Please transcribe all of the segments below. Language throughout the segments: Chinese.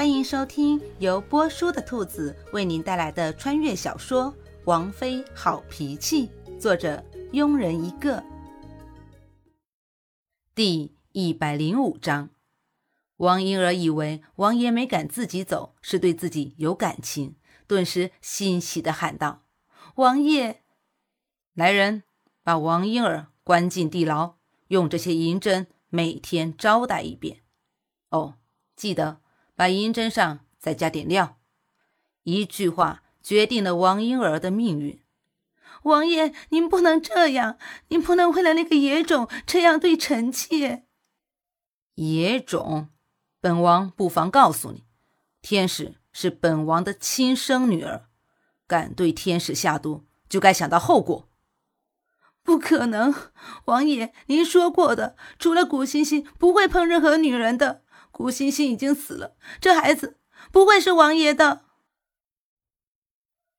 欢迎收听由波叔的兔子为您带来的穿越小说《王妃好脾气》，作者庸人一个。第一百零五章，王婴儿以为王爷没赶自己走是对自己有感情，顿时欣喜的喊道：“王爷，来人，把王婴儿关进地牢，用这些银针每天招待一遍。哦，记得。”把银针上再加点料，一句话决定了王婴儿的命运。王爷，您不能这样，您不能为了那个野种这样对臣妾。野种，本王不妨告诉你，天使是本王的亲生女儿，敢对天使下毒，就该想到后果。不可能，王爷，您说过的，除了古欣欣，不会碰任何女人的。古欣欣已经死了，这孩子不会是王爷的。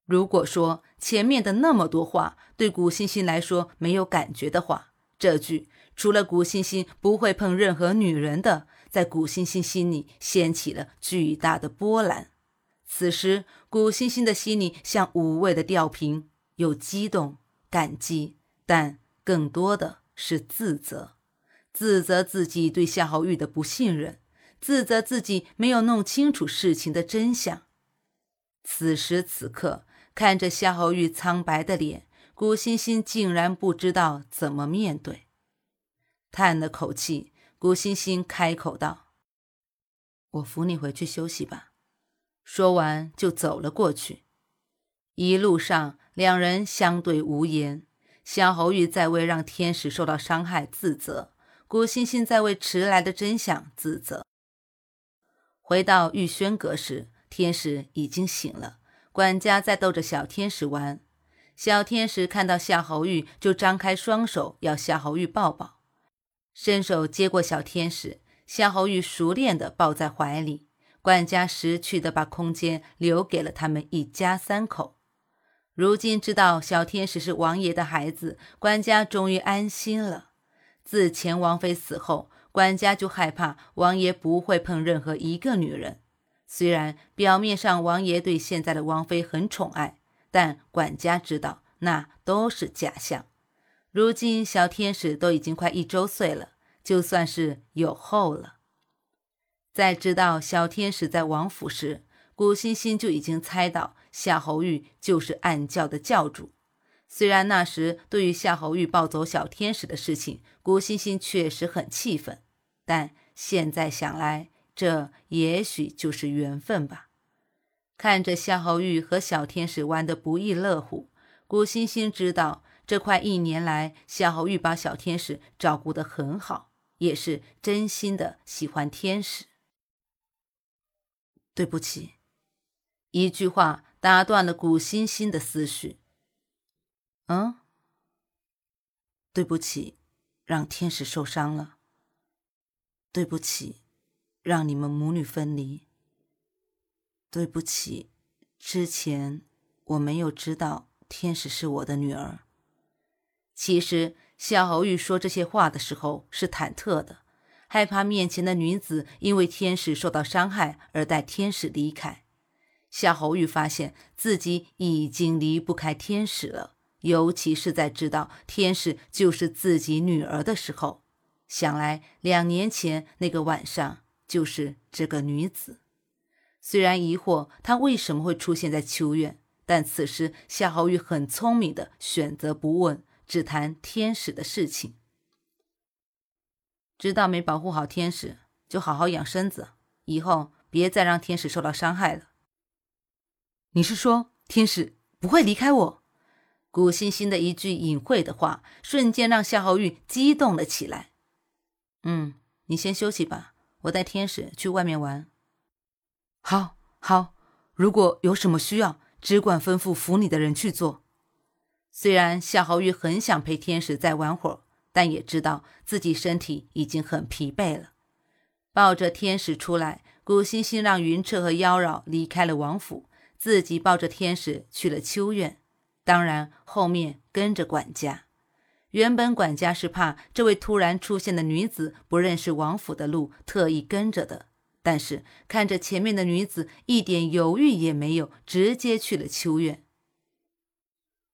如果说前面的那么多话对古欣欣来说没有感觉的话，这句除了古欣欣不会碰任何女人的，在古欣欣心里掀起了巨大的波澜。此时，古欣欣的心里像五味的吊瓶，有激动、感激，但更多的是自责，自责自己对夏侯玉的不信任。自责自己没有弄清楚事情的真相。此时此刻，看着夏侯玉苍白的脸，古欣欣竟然不知道怎么面对。叹了口气，古欣欣开口道：“我扶你回去休息吧。”说完就走了过去。一路上，两人相对无言。夏侯玉在为让天使受到伤害自责，古欣欣在为迟来的真相自责。回到玉轩阁时，天使已经醒了。管家在逗着小天使玩。小天使看到夏侯玉，就张开双手要夏侯玉抱抱，伸手接过小天使。夏侯玉熟练地抱在怀里。管家识趣地把空间留给了他们一家三口。如今知道小天使是王爷的孩子，管家终于安心了。自前王妃死后。管家就害怕王爷不会碰任何一个女人。虽然表面上王爷对现在的王妃很宠爱，但管家知道那都是假象。如今小天使都已经快一周岁了，就算是有后了。在知道小天使在王府时，古欣欣就已经猜到夏侯玉就是暗教的教主。虽然那时对于夏侯玉抱走小天使的事情，古欣欣确实很气愤，但现在想来，这也许就是缘分吧。看着夏侯玉和小天使玩得不亦乐乎，古欣欣知道这快一年来，夏侯玉把小天使照顾得很好，也是真心的喜欢天使。对不起，一句话打断了古欣欣的思绪。嗯，对不起，让天使受伤了。对不起，让你们母女分离。对不起，之前我没有知道天使是我的女儿。其实夏侯玉说这些话的时候是忐忑的，害怕面前的女子因为天使受到伤害而带天使离开。夏侯玉发现自己已经离不开天使了。尤其是在知道天使就是自己女儿的时候，想来两年前那个晚上就是这个女子。虽然疑惑她为什么会出现在秋院，但此时夏侯玉很聪明的选择不问，只谈天使的事情。知道没保护好天使，就好好养身子，以后别再让天使受到伤害了。你是说天使不会离开我？古欣欣的一句隐晦的话，瞬间让夏侯玉激动了起来。嗯，你先休息吧，我带天使去外面玩。好，好，如果有什么需要，只管吩咐府里的人去做。虽然夏侯玉很想陪天使再玩会儿，但也知道自己身体已经很疲惫了。抱着天使出来，古欣欣让云彻和妖娆离开了王府，自己抱着天使去了秋院。当然，后面跟着管家。原本管家是怕这位突然出现的女子不认识王府的路，特意跟着的。但是看着前面的女子，一点犹豫也没有，直接去了秋院。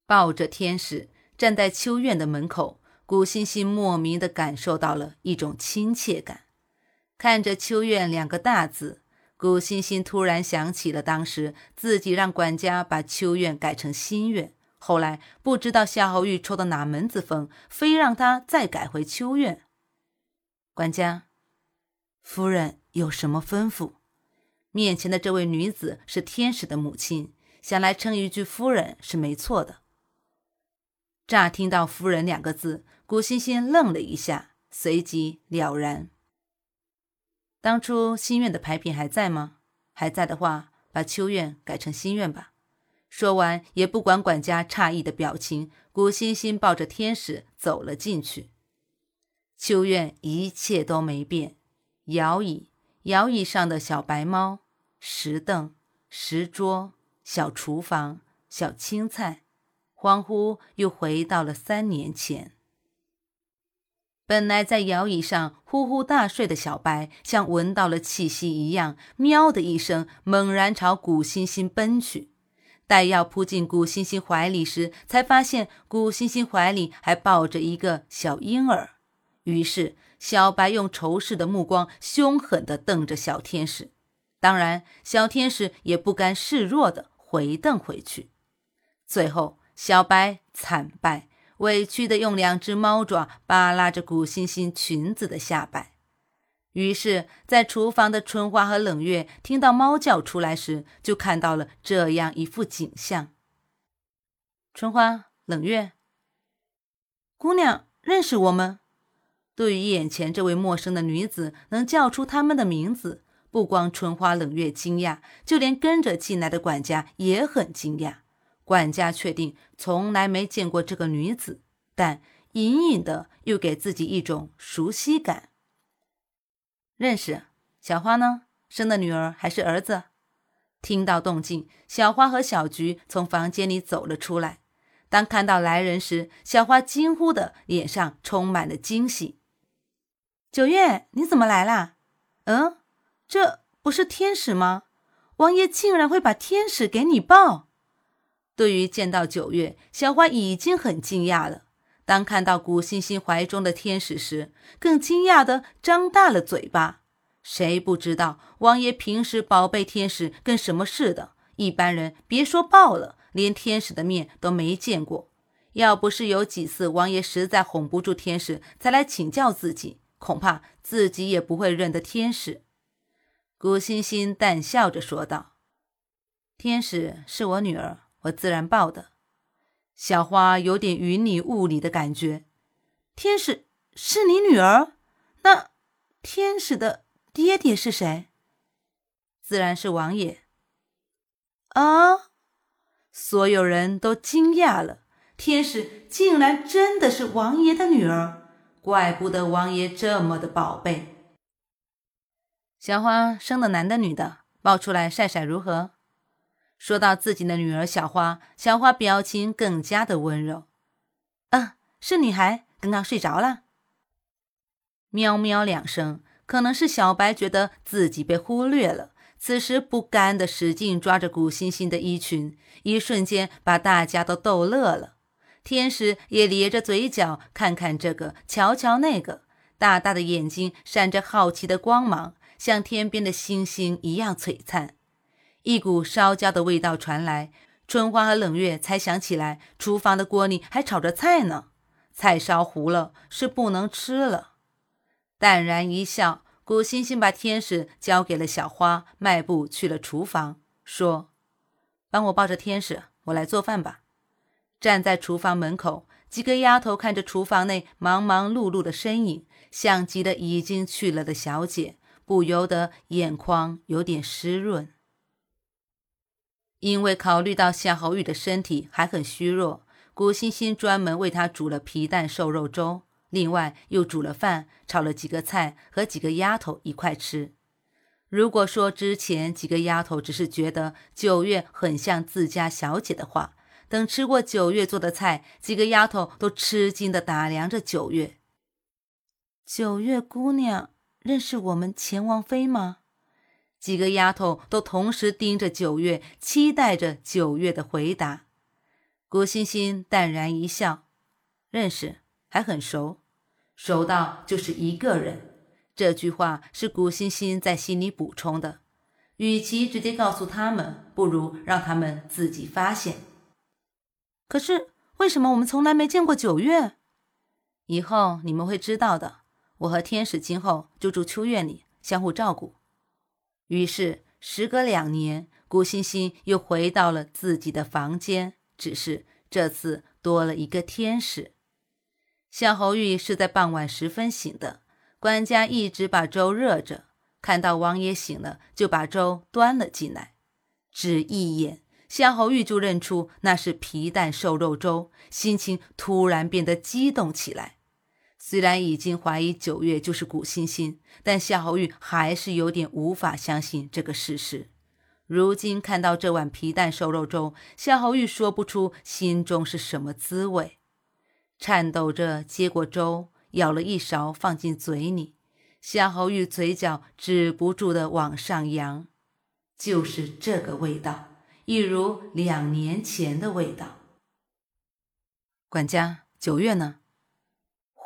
抱着天使站在秋院的门口，古欣欣莫名的感受到了一种亲切感。看着秋院两个大字，古欣欣突然想起了当时自己让管家把秋院改成新院，后来不知道夏侯玉抽的哪门子风，非让他再改回秋院。管家，夫人有什么吩咐？面前的这位女子是天使的母亲，想来称一句夫人是没错的。乍听到“夫人”两个字，古欣欣愣了一下，随即了然。当初心愿的牌匾还在吗？还在的话，把秋院改成心愿吧。说完，也不管管家诧异的表情，古欣欣抱着天使走了进去。秋院一切都没变，摇椅、摇椅上的小白猫、石凳、石桌、小厨房、小青菜，恍惚又回到了三年前。本来在摇椅上呼呼大睡的小白，像闻到了气息一样，喵的一声，猛然朝古欣欣奔去。待要扑进古欣欣怀里时，才发现古欣欣怀里还抱着一个小婴儿。于是，小白用仇视的目光凶狠地瞪着小天使，当然，小天使也不甘示弱地回瞪回去。最后，小白惨败，委屈地用两只猫爪扒拉着古欣欣裙子的下摆。于是，在厨房的春花和冷月听到猫叫出来时，就看到了这样一副景象。春花、冷月，姑娘认识我们？对于眼前这位陌生的女子能叫出他们的名字，不光春花冷月惊讶，就连跟着进来的管家也很惊讶。管家确定从来没见过这个女子，但隐隐的又给自己一种熟悉感。认识小花呢？生的女儿还是儿子？听到动静，小花和小菊从房间里走了出来。当看到来人时，小花惊呼的脸上充满了惊喜。九月，你怎么来啦？嗯，这不是天使吗？王爷竟然会把天使给你抱。对于见到九月，小花已经很惊讶了。当看到古欣欣怀中的天使时，更惊讶的张大了嘴巴。谁不知道王爷平时宝贝天使跟什么似的？一般人别说抱了，连天使的面都没见过。要不是有几次王爷实在哄不住天使，才来请教自己。恐怕自己也不会认得天使。古欣欣淡笑着说道：“天使是我女儿，我自然抱的。”小花有点云里雾里的感觉。天使是你女儿？那天使的爹爹是谁？自然是王爷。啊！所有人都惊讶了，天使竟然真的是王爷的女儿。怪不得王爷这么的宝贝。小花生的男的女的，抱出来晒晒如何？说到自己的女儿小花，小花表情更加的温柔。啊，是女孩，刚刚睡着了。喵喵两声，可能是小白觉得自己被忽略了，此时不甘的使劲抓着古欣欣的衣裙，一瞬间把大家都逗乐了。天使也咧着嘴角，看看这个，瞧瞧那个，大大的眼睛闪着好奇的光芒，像天边的星星一样璀璨。一股烧焦的味道传来，春花和冷月才想起来，厨房的锅里还炒着菜呢，菜烧糊了，是不能吃了。淡然一笑，古欣欣把天使交给了小花，迈步去了厨房，说：“帮我抱着天使，我来做饭吧。”站在厨房门口，几个丫头看着厨房内忙忙碌碌的身影，像极了已经去了的小姐，不由得眼眶有点湿润。因为考虑到夏侯玉的身体还很虚弱，古欣欣专门为他煮了皮蛋瘦肉粥，另外又煮了饭，炒了几个菜，和几个丫头一块吃。如果说之前几个丫头只是觉得九月很像自家小姐的话，等吃过九月做的菜，几个丫头都吃惊的打量着九月。九月姑娘认识我们钱王妃吗？几个丫头都同时盯着九月，期待着九月的回答。古欣欣淡然一笑：“认识，还很熟，熟到就是一个人。”这句话是古欣欣在心里补充的。与其直接告诉他们，不如让他们自己发现。可是为什么我们从来没见过九月？以后你们会知道的。我和天使今后就住秋院里，相互照顾。于是，时隔两年，古欣欣又回到了自己的房间，只是这次多了一个天使。夏侯玉是在傍晚时分醒的，管家一直把粥热着。看到王爷醒了，就把粥端了进来。只一眼，夏侯玉就认出那是皮蛋瘦肉粥，心情突然变得激动起来。虽然已经怀疑九月就是古欣欣，但夏侯玉还是有点无法相信这个事实。如今看到这碗皮蛋瘦肉粥，夏侯玉说不出心中是什么滋味，颤抖着接过粥，舀了一勺放进嘴里。夏侯玉嘴角止不住的往上扬，就是这个味道，一如两年前的味道。管家，九月呢？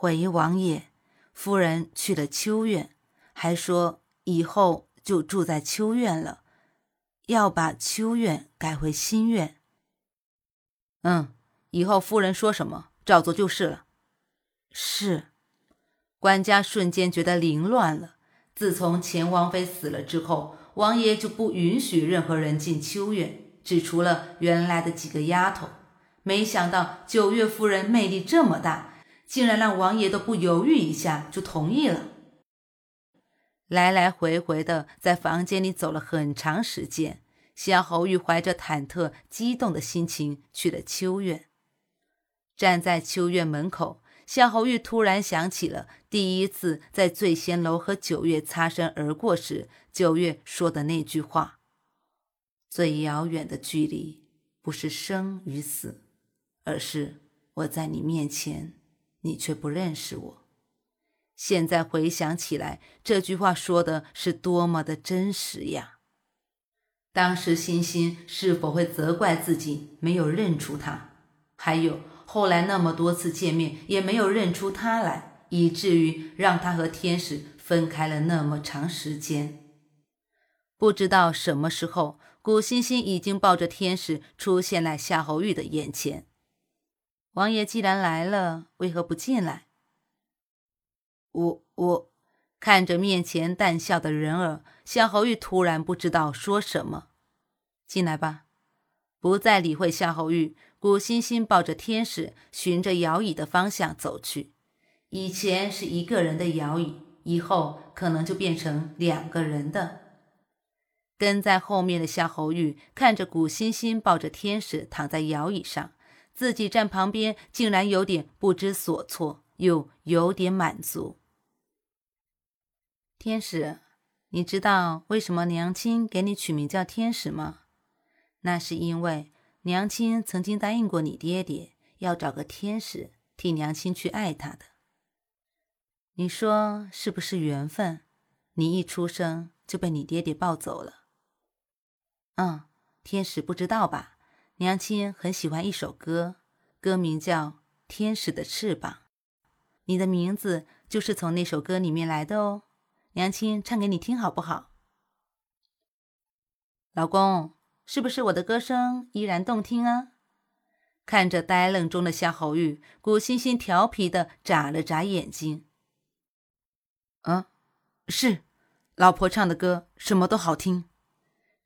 回王爷，夫人去了秋院，还说以后就住在秋院了，要把秋院改回新院。嗯，以后夫人说什么，照做就是了。是。管家瞬间觉得凌乱了。自从钱王妃死了之后，王爷就不允许任何人进秋院，只除了原来的几个丫头。没想到九月夫人魅力这么大，竟然让王爷都不犹豫一下就同意了。来来回回的在房间里走了很长时间，夏侯玉怀着忐忑、激动的心情去了秋院，站在秋院门口。夏侯玉突然想起了第一次在醉仙楼和九月擦身而过时，九月说的那句话：“最遥远的距离，不是生与死，而是我在你面前，你却不认识我。”现在回想起来，这句话说的是多么的真实呀！当时欣欣是否会责怪自己没有认出他？还有？后来那么多次见面，也没有认出他来，以至于让他和天使分开了那么长时间。不知道什么时候，古欣欣已经抱着天使出现在夏侯玉的眼前。王爷既然来了，为何不进来？我我看着面前淡笑的人儿，夏侯玉突然不知道说什么。进来吧，不再理会夏侯玉。古欣欣抱着天使，循着摇椅的方向走去。以前是一个人的摇椅，以后可能就变成两个人的。跟在后面的夏侯玉看着古欣欣抱着天使躺在摇椅上，自己站旁边，竟然有点不知所措，又有点满足。天使，你知道为什么娘亲给你取名叫天使吗？那是因为。娘亲曾经答应过你爹爹，要找个天使替娘亲去爱他的。你说是不是缘分？你一出生就被你爹爹抱走了。嗯，天使不知道吧？娘亲很喜欢一首歌，歌名叫《天使的翅膀》，你的名字就是从那首歌里面来的哦。娘亲唱给你听好不好？老公。是不是我的歌声依然动听啊？看着呆愣中的夏侯玉，古欣欣调皮的眨了眨眼睛。嗯，是，老婆唱的歌什么都好听。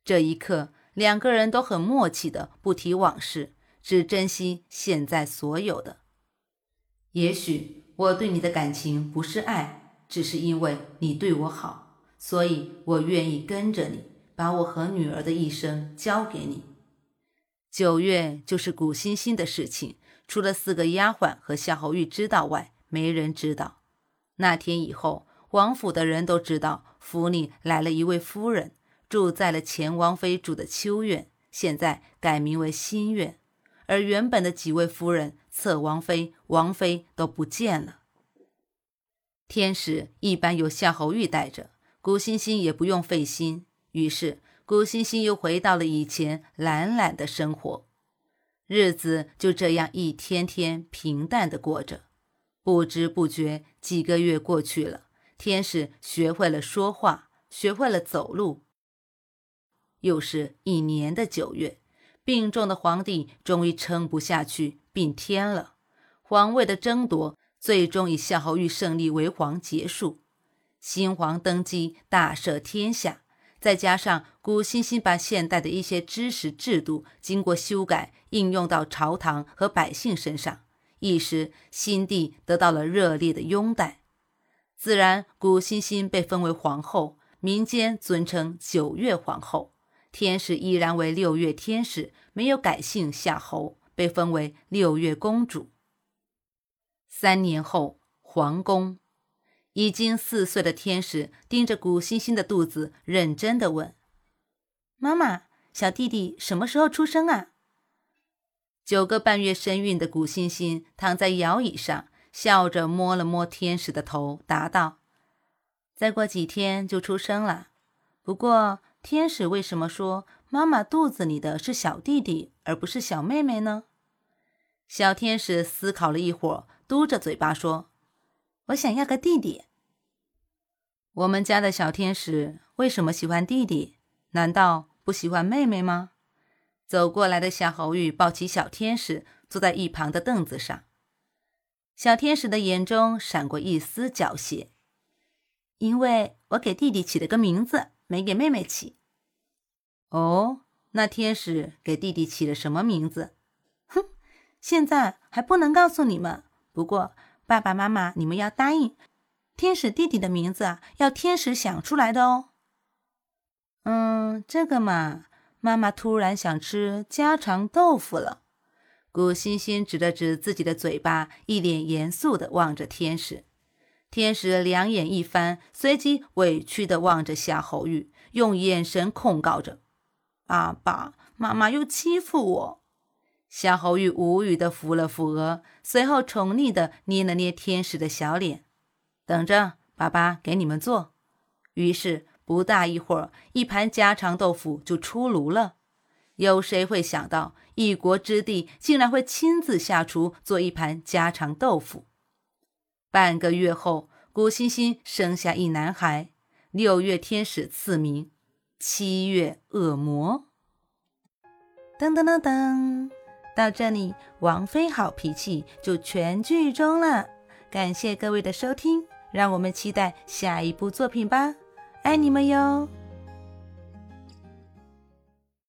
这一刻，两个人都很默契的不提往事，只珍惜现在所有的。也许我对你的感情不是爱，只是因为你对我好，所以我愿意跟着你。把我和女儿的一生交给你。九月就是古欣欣的事情，除了四个丫鬟和夏侯玉知道外，没人知道。那天以后，王府的人都知道府里来了一位夫人，住在了前王妃住的秋院，现在改名为新院。而原本的几位夫人、侧王妃、王妃都不见了。天使一般由夏侯玉带着，古欣欣也不用费心。于是古欣欣又回到了以前懒懒的生活，日子就这样一天天平淡的过着。不知不觉几个月过去了，天使学会了说话，学会了走路。又是一年的九月，病重的皇帝终于撑不下去，病天了。皇位的争夺最终以夏侯玉胜利为皇结束。新皇登基，大赦天下。再加上古欣欣把现代的一些知识制度经过修改，应用到朝堂和百姓身上，一时新帝得到了热烈的拥戴。自然，古欣欣被封为皇后，民间尊称九月皇后。天使依然为六月天使，没有改姓夏侯，被封为六月公主。三年后，皇宫。已经四岁的天使盯着古欣欣的肚子，认真的问：“妈妈，小弟弟什么时候出生啊？”九个半月身孕的古欣欣躺在摇椅上，笑着摸了摸天使的头，答道：“再过几天就出生了。不过，天使为什么说妈妈肚子里的是小弟弟，而不是小妹妹呢？”小天使思考了一会儿，嘟着嘴巴说。我想要个弟弟。我们家的小天使为什么喜欢弟弟？难道不喜欢妹妹吗？走过来的夏侯玉抱起小天使，坐在一旁的凳子上。小天使的眼中闪过一丝狡黠，因为我给弟弟起了个名字，没给妹妹起。哦，那天使给弟弟起了什么名字？哼，现在还不能告诉你们。不过。爸爸妈妈，你们要答应，天使弟弟的名字啊，要天使想出来的哦。嗯，这个嘛，妈妈突然想吃家常豆腐了。古欣欣指了指自己的嘴巴，一脸严肃的望着天使。天使两眼一翻，随即委屈的望着夏侯玉，用眼神控告着：“爸爸妈妈又欺负我。”夏侯玉无语的扶了扶额，随后宠溺的捏了捏天使的小脸，等着爸爸给你们做。于是不大一会儿，一盘家常豆腐就出炉了。有谁会想到，一国之帝竟然会亲自下厨做一盘家常豆腐？半个月后，古欣欣生下一男孩，六月天使赐名，七月恶魔。噔噔噔噔。到这里，王菲好脾气就全剧终了。感谢各位的收听，让我们期待下一部作品吧，爱你们哟。